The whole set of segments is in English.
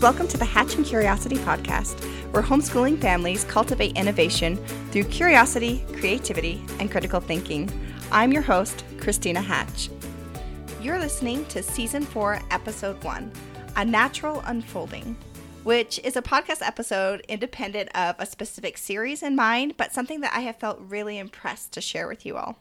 Welcome to the Hatch and Curiosity podcast, where homeschooling families cultivate innovation through curiosity, creativity, and critical thinking. I'm your host, Christina Hatch. You're listening to Season 4, Episode 1 A Natural Unfolding, which is a podcast episode independent of a specific series in mind, but something that I have felt really impressed to share with you all.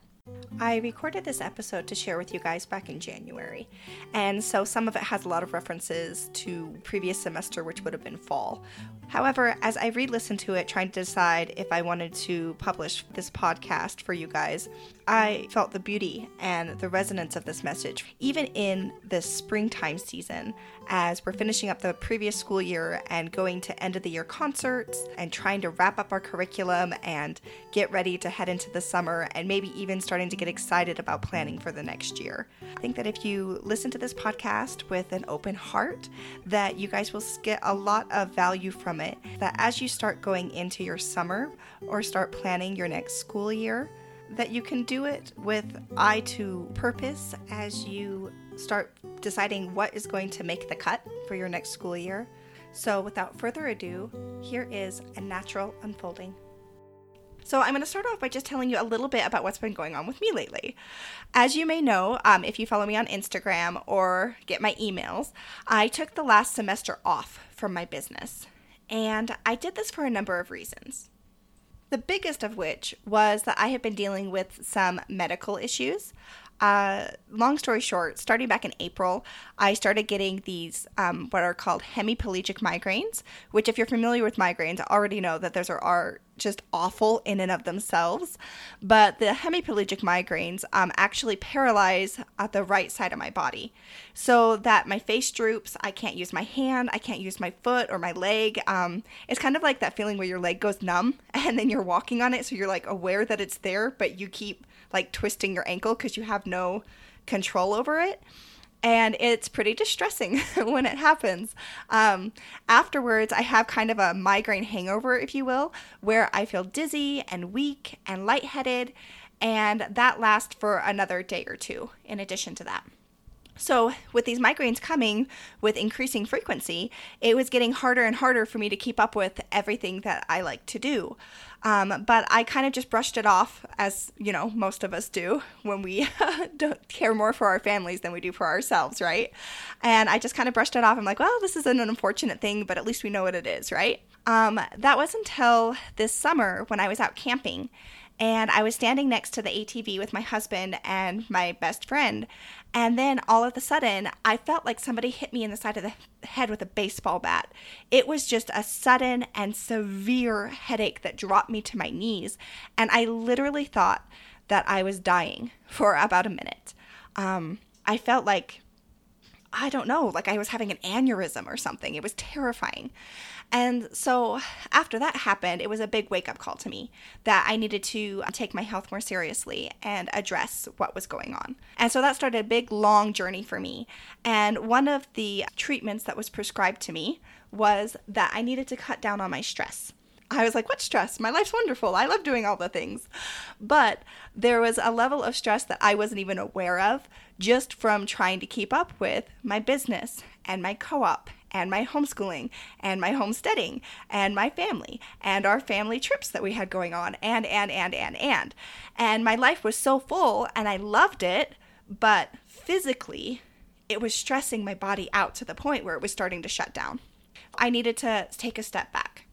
I recorded this episode to share with you guys back in January, and so some of it has a lot of references to previous semester, which would have been fall. However, as I re listened to it, trying to decide if I wanted to publish this podcast for you guys, I felt the beauty and the resonance of this message, even in this springtime season, as we're finishing up the previous school year and going to end of the year concerts and trying to wrap up our curriculum and get ready to head into the summer and maybe even starting to get excited about planning for the next year. I think that if you listen to this podcast with an open heart, that you guys will get a lot of value from That as you start going into your summer or start planning your next school year, that you can do it with eye to purpose as you start deciding what is going to make the cut for your next school year. So, without further ado, here is a natural unfolding. So, I'm going to start off by just telling you a little bit about what's been going on with me lately. As you may know, um, if you follow me on Instagram or get my emails, I took the last semester off from my business. And I did this for a number of reasons. The biggest of which was that I have been dealing with some medical issues. Uh, long story short, starting back in April, I started getting these um, what are called hemiplegic migraines, which, if you're familiar with migraines, already know that those are, are just awful in and of themselves. But the hemiplegic migraines um, actually paralyze at the right side of my body, so that my face droops. I can't use my hand, I can't use my foot or my leg. Um, it's kind of like that feeling where your leg goes numb and then you're walking on it, so you're like aware that it's there, but you keep like twisting your ankle because you have no control over it. And it's pretty distressing when it happens. Um, afterwards, I have kind of a migraine hangover, if you will, where I feel dizzy and weak and lightheaded, and that lasts for another day or two in addition to that. So, with these migraines coming with increasing frequency, it was getting harder and harder for me to keep up with everything that I like to do. Um, but I kind of just brushed it off, as you know, most of us do when we don't care more for our families than we do for ourselves, right? And I just kind of brushed it off. I'm like, well, this is an unfortunate thing, but at least we know what it is, right? Um, that was until this summer when I was out camping and I was standing next to the ATV with my husband and my best friend. And then all of a sudden, I felt like somebody hit me in the side of the head with a baseball bat. It was just a sudden and severe headache that dropped me to my knees. And I literally thought that I was dying for about a minute. Um, I felt like, I don't know, like I was having an aneurysm or something. It was terrifying. And so after that happened, it was a big wake up call to me that I needed to uh, take my health more seriously and address what was going on. And so that started a big, long journey for me. And one of the treatments that was prescribed to me was that I needed to cut down on my stress. I was like, what stress? My life's wonderful. I love doing all the things. But there was a level of stress that I wasn't even aware of just from trying to keep up with my business and my co op and my homeschooling and my homesteading and my family and our family trips that we had going on and and and and and and my life was so full and I loved it but physically it was stressing my body out to the point where it was starting to shut down. I needed to take a step back.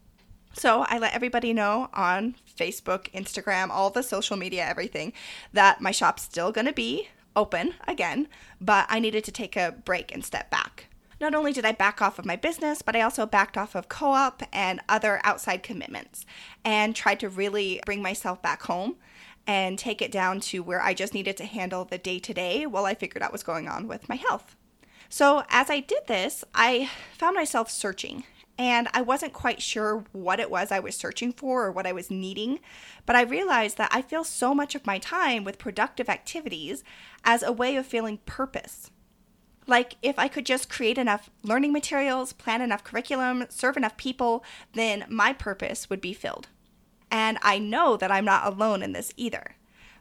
So I let everybody know on Facebook, Instagram, all the social media, everything, that my shop's still going to be open again, but I needed to take a break and step back. Not only did I back off of my business, but I also backed off of co op and other outside commitments and tried to really bring myself back home and take it down to where I just needed to handle the day to day while I figured out what's going on with my health. So, as I did this, I found myself searching and I wasn't quite sure what it was I was searching for or what I was needing, but I realized that I fill so much of my time with productive activities as a way of feeling purpose. Like, if I could just create enough learning materials, plan enough curriculum, serve enough people, then my purpose would be filled. And I know that I'm not alone in this either.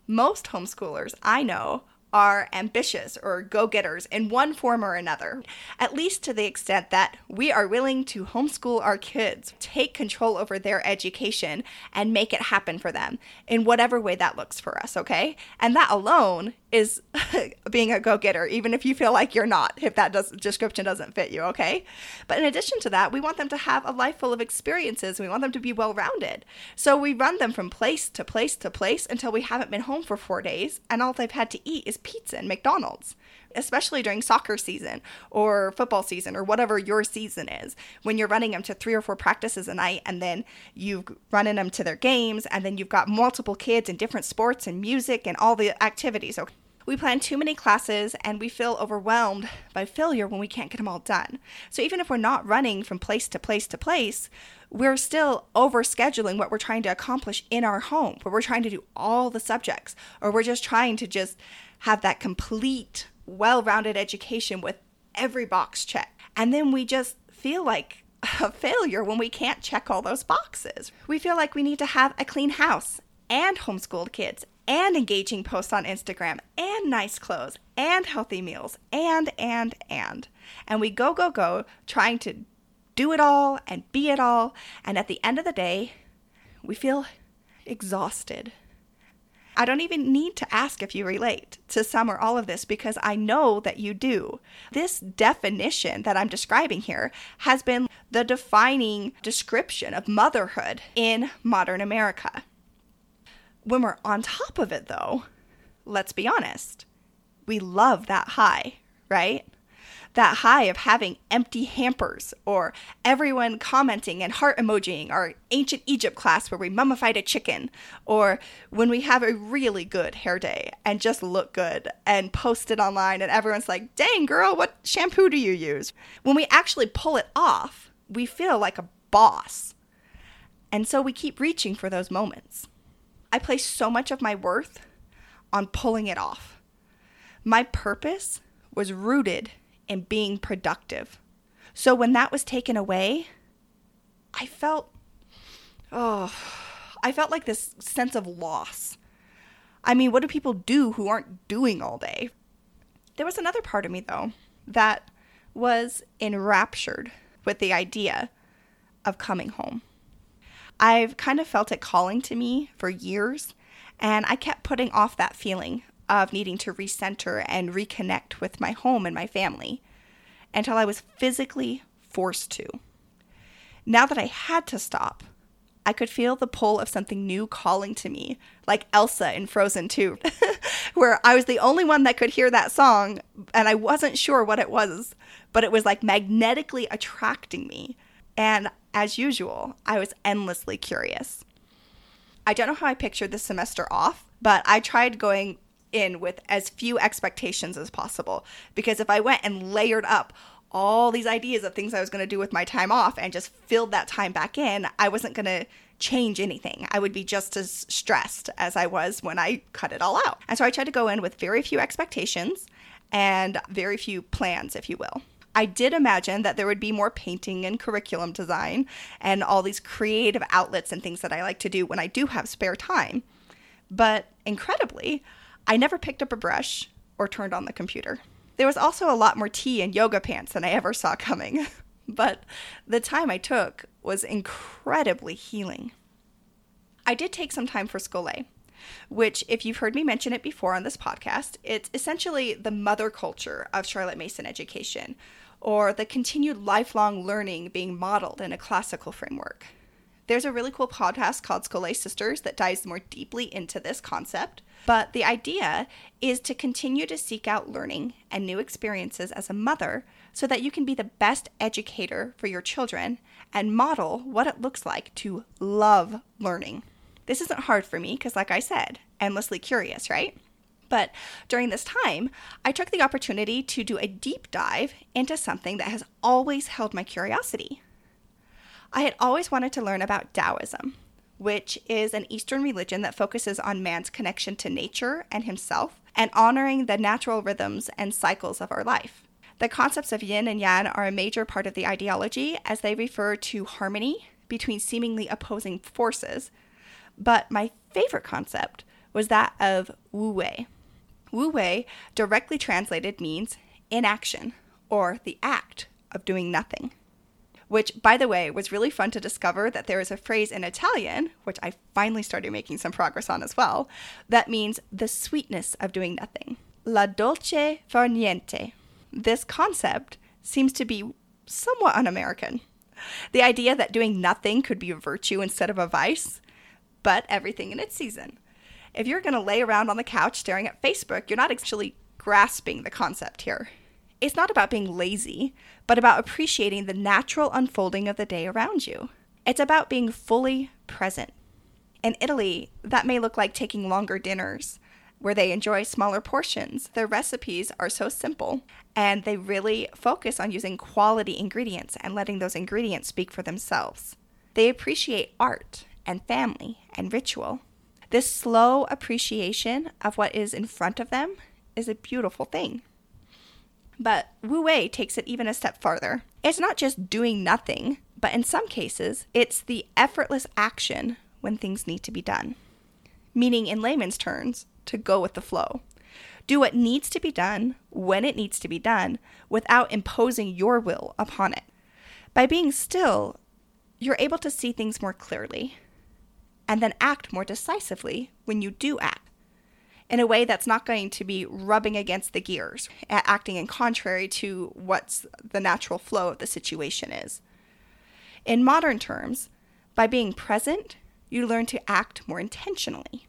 Most homeschoolers I know are ambitious or go getters in one form or another, at least to the extent that we are willing to homeschool our kids, take control over their education, and make it happen for them in whatever way that looks for us, okay? And that alone is being a go getter, even if you feel like you're not, if that does, description doesn't fit you, okay? But in addition to that, we want them to have a life full of experiences. We want them to be well rounded. So we run them from place to place to place until we haven't been home for four days, and all they've had to eat is pizza and McDonald's, especially during soccer season or football season or whatever your season is. When you're running them to three or four practices a night and then you've running them to their games and then you've got multiple kids in different sports and music and all the activities. Okay. We plan too many classes and we feel overwhelmed by failure when we can't get them all done. So even if we're not running from place to place to place, we're still over scheduling what we're trying to accomplish in our home, where we're trying to do all the subjects, or we're just trying to just have that complete, well rounded education with every box checked. And then we just feel like a failure when we can't check all those boxes. We feel like we need to have a clean house and homeschooled kids and engaging posts on Instagram and nice clothes and healthy meals and, and, and. And we go, go, go trying to do it all and be it all. And at the end of the day, we feel exhausted. I don't even need to ask if you relate to some or all of this because I know that you do. This definition that I'm describing here has been the defining description of motherhood in modern America. When we're on top of it, though, let's be honest, we love that high, right? That high of having empty hampers or everyone commenting and heart emojiing our ancient Egypt class where we mummified a chicken or when we have a really good hair day and just look good and post it online and everyone's like, dang girl, what shampoo do you use? When we actually pull it off, we feel like a boss. And so we keep reaching for those moments. I place so much of my worth on pulling it off. My purpose was rooted and being productive. So when that was taken away, I felt, oh, I felt like this sense of loss. I mean, what do people do who aren't doing all day? There was another part of me, though, that was enraptured with the idea of coming home. I've kind of felt it calling to me for years, and I kept putting off that feeling of needing to recenter and reconnect with my home and my family until I was physically forced to. Now that I had to stop, I could feel the pull of something new calling to me, like Elsa in Frozen 2, where I was the only one that could hear that song and I wasn't sure what it was, but it was like magnetically attracting me. And as usual, I was endlessly curious. I don't know how I pictured this semester off, but I tried going in with as few expectations as possible. Because if I went and layered up all these ideas of things I was going to do with my time off and just filled that time back in, I wasn't going to change anything. I would be just as stressed as I was when I cut it all out. And so I tried to go in with very few expectations and very few plans, if you will. I did imagine that there would be more painting and curriculum design and all these creative outlets and things that I like to do when I do have spare time. But incredibly, I never picked up a brush or turned on the computer. There was also a lot more tea and yoga pants than I ever saw coming, but the time I took was incredibly healing. I did take some time for Scholé, which, if you've heard me mention it before on this podcast, it's essentially the mother culture of Charlotte Mason education, or the continued lifelong learning being modeled in a classical framework. There's a really cool podcast called Scholé Sisters that dives more deeply into this concept. But the idea is to continue to seek out learning and new experiences as a mother so that you can be the best educator for your children and model what it looks like to love learning. This isn't hard for me because, like I said, endlessly curious, right? But during this time, I took the opportunity to do a deep dive into something that has always held my curiosity. I had always wanted to learn about Taoism, which is an Eastern religion that focuses on man's connection to nature and himself and honoring the natural rhythms and cycles of our life. The concepts of yin and yang are a major part of the ideology as they refer to harmony between seemingly opposing forces. But my favorite concept was that of wu wei. Wu Wei directly translated means inaction or the act of doing nothing. Which, by the way, was really fun to discover that there is a phrase in Italian, which I finally started making some progress on as well, that means the sweetness of doing nothing. La dolce far niente. This concept seems to be somewhat un American. The idea that doing nothing could be a virtue instead of a vice, but everything in its season. If you're going to lay around on the couch staring at Facebook, you're not actually grasping the concept here. It's not about being lazy, but about appreciating the natural unfolding of the day around you. It's about being fully present. In Italy, that may look like taking longer dinners where they enjoy smaller portions. Their recipes are so simple and they really focus on using quality ingredients and letting those ingredients speak for themselves. They appreciate art and family and ritual. This slow appreciation of what is in front of them is a beautiful thing. But Wu Wei takes it even a step farther. It's not just doing nothing, but in some cases, it's the effortless action when things need to be done. Meaning, in layman's terms, to go with the flow. Do what needs to be done when it needs to be done without imposing your will upon it. By being still, you're able to see things more clearly and then act more decisively when you do act in a way that's not going to be rubbing against the gears, acting in contrary to what's the natural flow of the situation is. In modern terms, by being present, you learn to act more intentionally.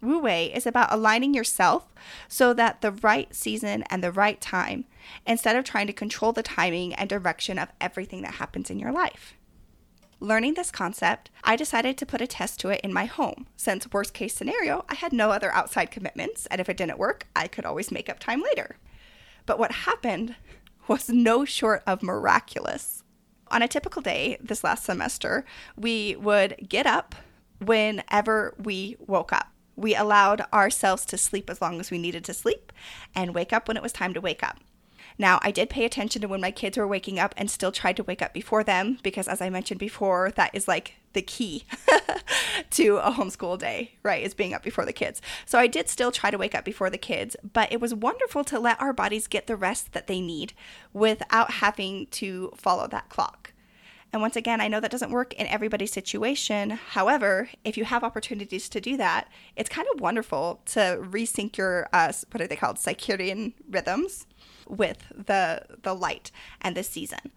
Wu Wei is about aligning yourself so that the right season and the right time, instead of trying to control the timing and direction of everything that happens in your life. Learning this concept, I decided to put a test to it in my home, since worst case scenario, I had no other outside commitments, and if it didn't work, I could always make up time later. But what happened was no short of miraculous. On a typical day this last semester, we would get up whenever we woke up. We allowed ourselves to sleep as long as we needed to sleep and wake up when it was time to wake up. Now, I did pay attention to when my kids were waking up and still tried to wake up before them because, as I mentioned before, that is like the key to a homeschool day, right? Is being up before the kids. So I did still try to wake up before the kids, but it was wonderful to let our bodies get the rest that they need without having to follow that clock. And once again, I know that doesn't work in everybody's situation. However, if you have opportunities to do that, it's kind of wonderful to resync your, uh, what are they called, circadian rhythms with the the light and the season.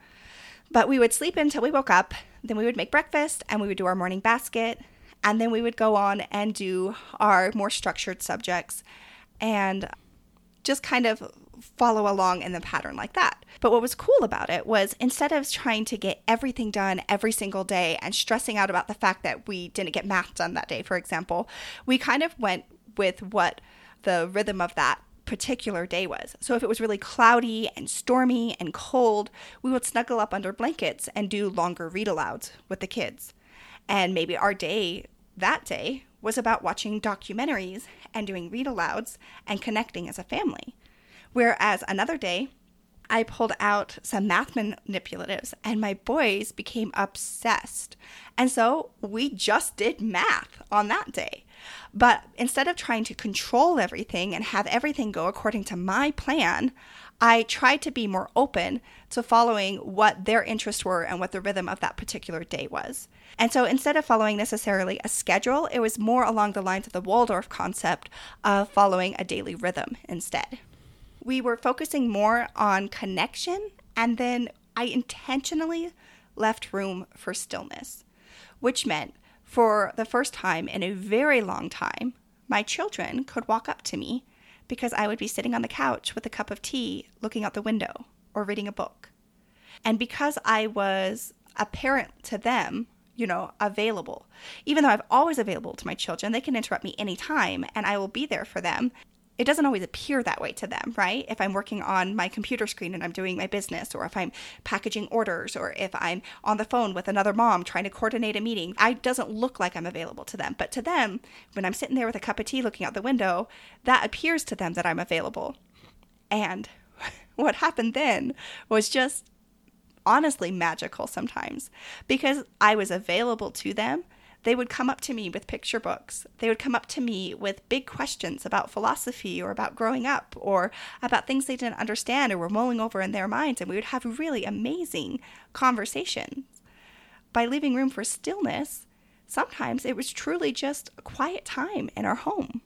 But we would sleep until we woke up, then we would make breakfast and we would do our morning basket, and then we would go on and do our more structured subjects and just kind of follow along in the pattern like that. But what was cool about it was instead of trying to get everything done every single day and stressing out about the fact that we didn't get math done that day, for example, we kind of went with what the rhythm of that particular day was. So if it was really cloudy and stormy and cold, we would snuggle up under blankets and do longer read alouds with the kids. And maybe our day that day was about watching documentaries and doing read alouds and connecting as a family. Whereas another day, I pulled out some math manipulatives and my boys became obsessed. And so we just did math on that day. But instead of trying to control everything and have everything go according to my plan, I tried to be more open to following what their interests were and what the rhythm of that particular day was. And so instead of following necessarily a schedule, it was more along the lines of the Waldorf concept of following a daily rhythm instead. We were focusing more on connection, and then I intentionally left room for stillness, which meant for the first time in a very long time, my children could walk up to me because I would be sitting on the couch with a cup of tea looking out the window or reading a book. And because I was a parent to them, you know, available. Even though I'm always available to my children, they can interrupt me anytime and I will be there for them it doesn't always appear that way to them, right? If I'm working on my computer screen and I'm doing my business, or if I'm packaging orders, or if I'm on the phone with another mom trying to coordinate a meeting, I doesn't look like I'm available to them. But to them, when I'm sitting there with a cup of tea looking out the window, that appears to them that I'm available. And what happened then was just honestly magical sometimes because I was available to them they would come up to me with picture books. They would come up to me with big questions about philosophy or about growing up or about things they didn't understand or were mulling over in their minds. And we would have really amazing conversations. By leaving room for stillness, sometimes it was truly just a quiet time in our home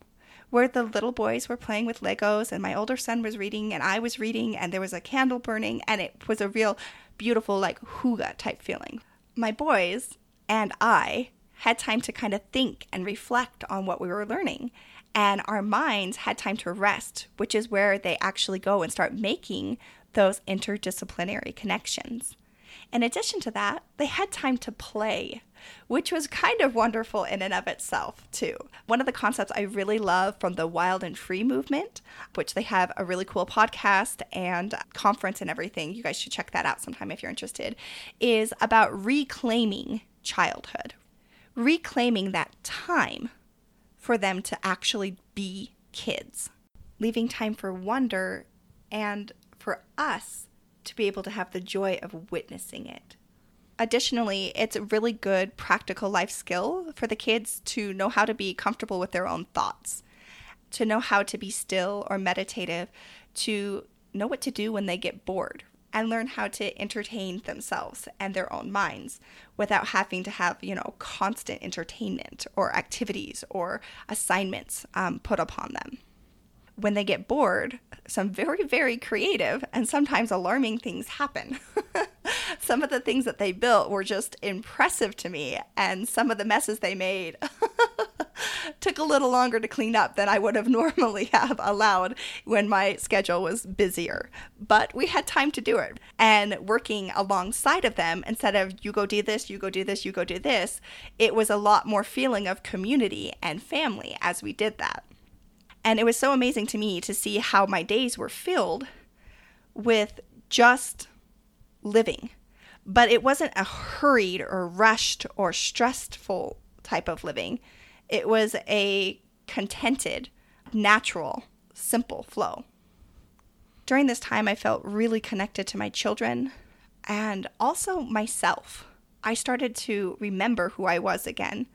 where the little boys were playing with Legos and my older son was reading and I was reading and there was a candle burning and it was a real beautiful, like, hygge type feeling. My boys and I had time to kind of think and reflect on what we were learning. And our minds had time to rest, which is where they actually go and start making those interdisciplinary connections. In addition to that, they had time to play, which was kind of wonderful in and of itself, too. One of the concepts I really love from the Wild and Free movement, which they have a really cool podcast and conference and everything, you guys should check that out sometime if you're interested, is about reclaiming childhood, reclaiming that time for them to actually be kids, leaving time for wonder and for us to be able to have the joy of witnessing it. Additionally, it's a really good practical life skill for the kids to know how to be comfortable with their own thoughts, to know how to be still or meditative, to know what to do when they get bored, and learn how to entertain themselves and their own minds without having to have, you know, constant entertainment or activities or assignments um, put upon them. When they get bored, some very, very creative and sometimes alarming things happen. some of the things that they built were just impressive to me, and some of the messes they made took a little longer to clean up than I would have normally have allowed when my schedule was busier. But we had time to do it. And working alongside of them, instead of you go do this, you go do this, you go do this, it was a lot more feeling of community and family as we did that. And it was so amazing to me to see how my days were filled with just living. But it wasn't a hurried or rushed or stressful type of living. It was a contented, natural, simple flow. During this time, I felt really connected to my children and also myself. I started to remember who I was again,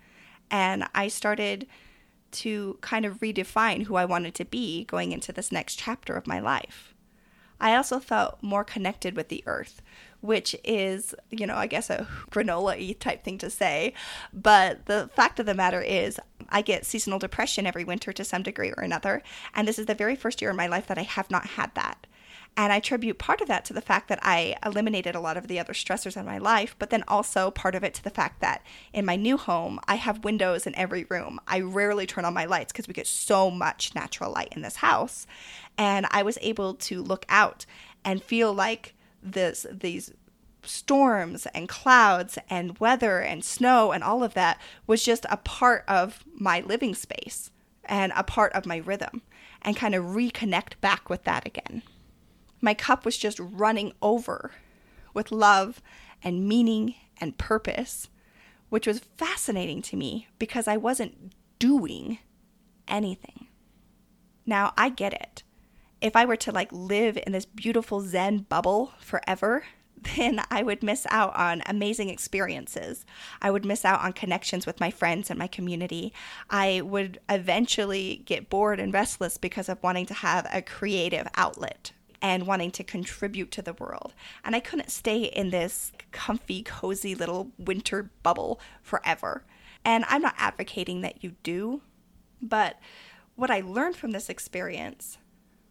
and I started to kind of redefine who I wanted to be going into this next chapter of my life. I also felt more connected with the earth, which is, you know, I guess a granola y type thing to say. But the fact of the matter is, I get seasonal depression every winter to some degree or another. And this is the very first year in my life that I have not had that. And I attribute part of that to the fact that I eliminated a lot of the other stressors in my life, but then also part of it to the fact that in my new home, I have windows in every room. I rarely turn on my lights because we get so much natural light in this house. And I was able to look out and feel like this these storms and clouds and weather and snow and all of that was just a part of my living space and a part of my rhythm and kind of reconnect back with that again. My cup was just running over with love and meaning and purpose, which was fascinating to me because I wasn't doing anything. Now, I get it if I were to like live in this beautiful Zen bubble forever, then I would miss out on amazing experiences. I would miss out on connections with my friends and my community. I would eventually get bored and restless because of wanting to have a creative outlet and wanting to contribute to the world. And I couldn't stay in this comfy, cozy little winter bubble forever. And I'm not advocating that you do, but what I learned from this experience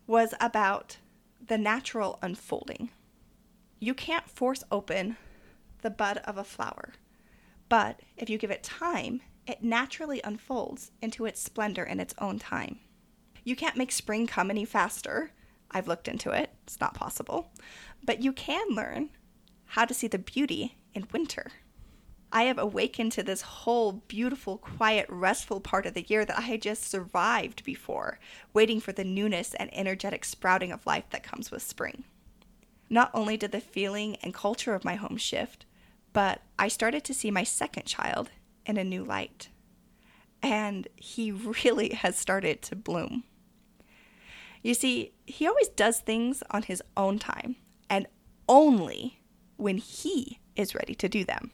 was about the natural unfolding. You can't force open the bud of a flower, but if you give it time, it naturally unfolds into its splendor in its own time. You can't make spring come any faster. I've looked into it, it's not possible. But you can learn how to see the beauty in winter. I have awakened to this whole beautiful, quiet, restful part of the year that I had just survived before, waiting for the newness and energetic sprouting of life that comes with spring. Not only did the feeling and culture of my home shift, but I started to see my second child in a new light. And he really has started to bloom. You see, he always does things on his own time and only when he is ready to do them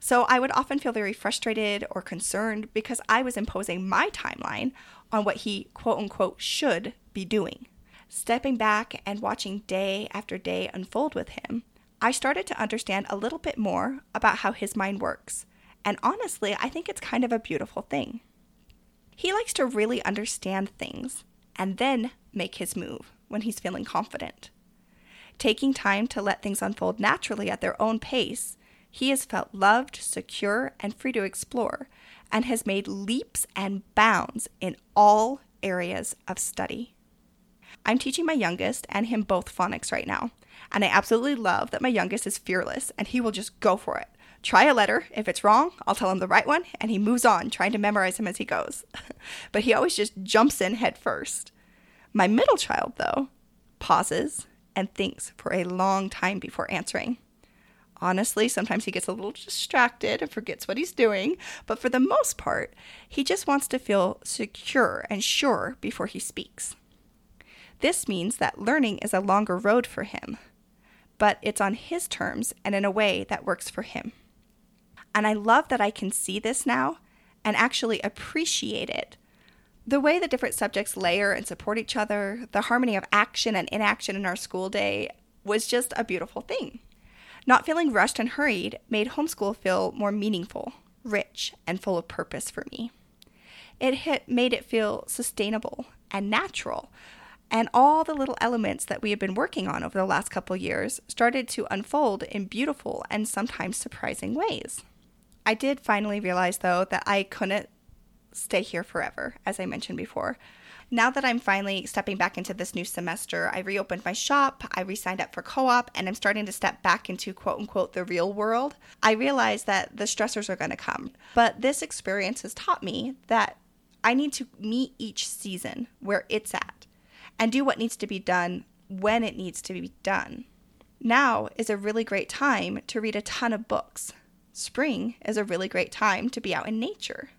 So I would often feel very frustrated or concerned because I was imposing my timeline on what he quote unquote should be doing. Stepping back and watching day after day unfold with him, I started to understand a little bit more about how his mind works. And honestly, I think it's kind of a beautiful thing. He likes to really understand things and then make his move when he's feeling confident. Taking time to let things unfold naturally at their own pace, he has felt loved, secure, and free to explore, and has made leaps and bounds in all areas of study. I'm teaching my youngest and him both phonics right now, and I absolutely love that my youngest is fearless and he will just go for it. Try a letter. If it's wrong, I'll tell him the right one, and he moves on, trying to memorize him as he goes. but he always just jumps in head first. My middle child, though, pauses and thinks for a long time before answering. Honestly, sometimes he gets a little distracted and forgets what he's doing, but for the most part, he just wants to feel secure and sure before he speaks. This means that learning is a longer road for him, but it's on his terms and in a way that works for him. And I love that I can see this now and actually appreciate it. The way the different subjects layer and support each other, the harmony of action and inaction in our school day was just a beautiful thing. Not feeling rushed and hurried made homeschool feel more meaningful, rich, and full of purpose for me. It hit, made it feel sustainable and natural, and all the little elements that we had been working on over the last couple years started to unfold in beautiful and sometimes surprising ways. I did finally realize, though, that I couldn't stay here forever, as I mentioned before. Now that I'm finally stepping back into this new semester, I reopened my shop, I re signed up for co op, and I'm starting to step back into quote unquote the real world. I realize that the stressors are going to come. But this experience has taught me that I need to meet each season where it's at and do what needs to be done when it needs to be done. Now is a really great time to read a ton of books. Spring is a really great time to be out in nature.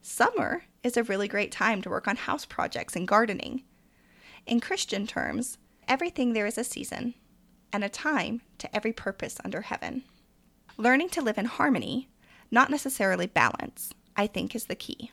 Summer is a really great time to work on house projects and gardening. In Christian terms, everything there is a season and a time to every purpose under heaven. Learning to live in harmony, not necessarily balance, I think is the key.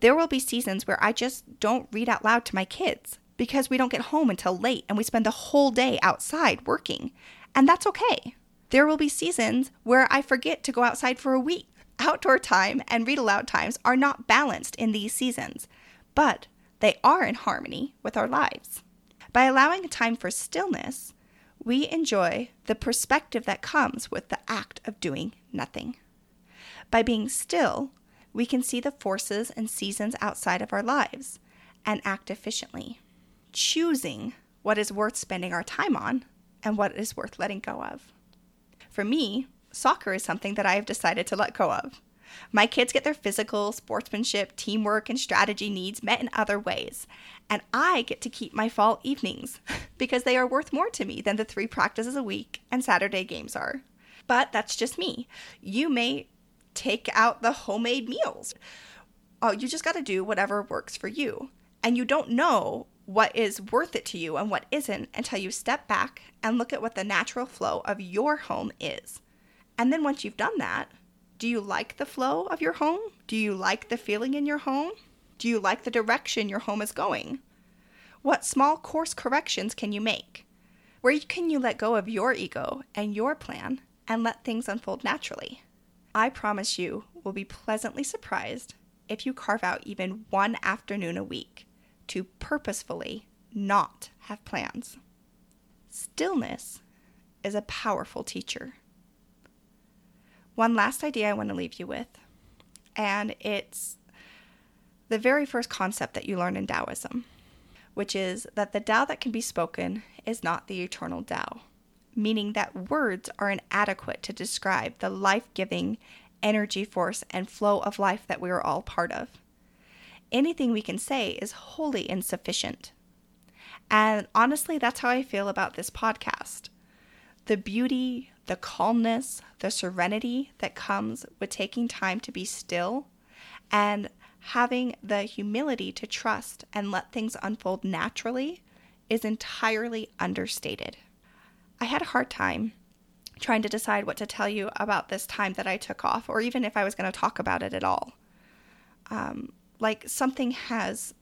There will be seasons where I just don't read out loud to my kids because we don't get home until late and we spend the whole day outside working, and that's okay. There will be seasons where I forget to go outside for a week. Outdoor time and read aloud times are not balanced in these seasons, but they are in harmony with our lives. By allowing time for stillness, we enjoy the perspective that comes with the act of doing nothing. By being still, we can see the forces and seasons outside of our lives and act efficiently, choosing what is worth spending our time on and what is worth letting go of. For me, soccer is something that I have decided to let go of. My kids get their physical, sportsmanship, teamwork, and strategy needs met in other ways, and I get to keep my fall evenings because they are worth more to me than the three practices a week and Saturday games are. But that's just me. You may take out the homemade meals. Oh, you just got to do whatever works for you. And you don't know what is worth it to you and what isn't until you step back and look at what the natural flow of your home is. And then once you've done that, do you like the flow of your home? Do you like the feeling in your home? Do you like the direction your home is going? What small course corrections can you make? Where can you let go of your ego and your plan and let things unfold naturally? I promise you will be pleasantly surprised if you carve out even one afternoon a week to purposefully not have plans. Stillness is a powerful teacher. One last idea I want to leave you with, and it's the very first concept that you learn in Taoism, which is that the Tao that can be spoken is not the eternal Tao, meaning that words are inadequate to describe the life giving energy force and flow of life that we are all part of anything we can say is wholly insufficient. And honestly, that's how I feel about this podcast. The beauty, the calmness, the serenity that comes with taking time to be still and having the humility to trust and let things unfold naturally is entirely understated. I had a hard time trying to decide what to tell you about this time that I took off, or even if I was going to talk about it at all. Um, like something has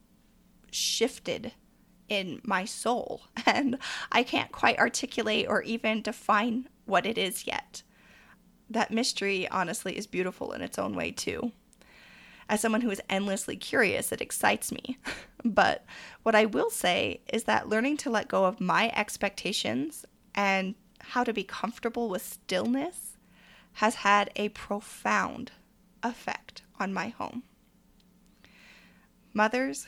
shifted in my soul, and I can't quite articulate or even define what it is yet. That mystery, honestly, is beautiful in its own way, too. As someone who is endlessly curious, it excites me. but what I will say is that learning to let go of my expectations and how to be comfortable with stillness has had a profound effect on my home. Mothers,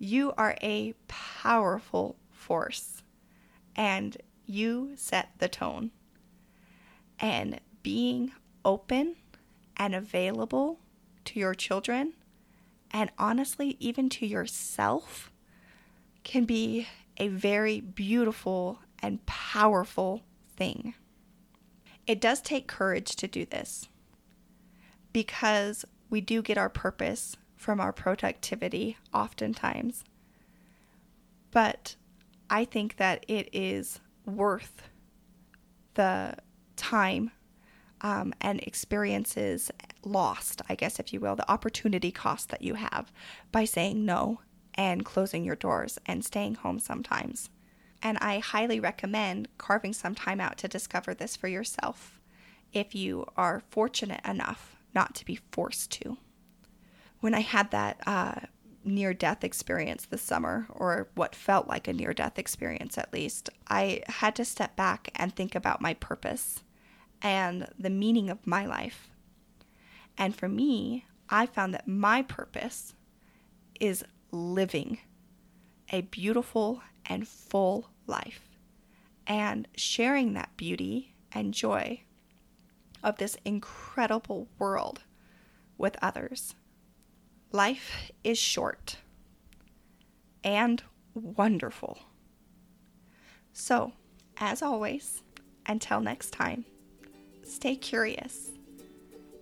you are a powerful force and you set the tone. And being open and available to your children, and honestly, even to yourself, can be a very beautiful and powerful thing. It does take courage to do this because we do get our purpose from our productivity oftentimes. But I think that it is worth the time um, and experiences lost, I guess, if you will, the opportunity cost that you have by saying no and closing your doors and staying home sometimes. And I highly recommend carving some time out to discover this for yourself if you are fortunate enough not to be forced to. When I had that uh, near death experience this summer, or what felt like a near death experience at least, I had to step back and think about my purpose and the meaning of my life. And for me, I found that my purpose is living a beautiful and full life and sharing that beauty and joy of this incredible world with others. Life is short and wonderful. So, as always, until next time, stay curious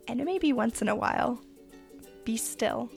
and maybe once in a while, be still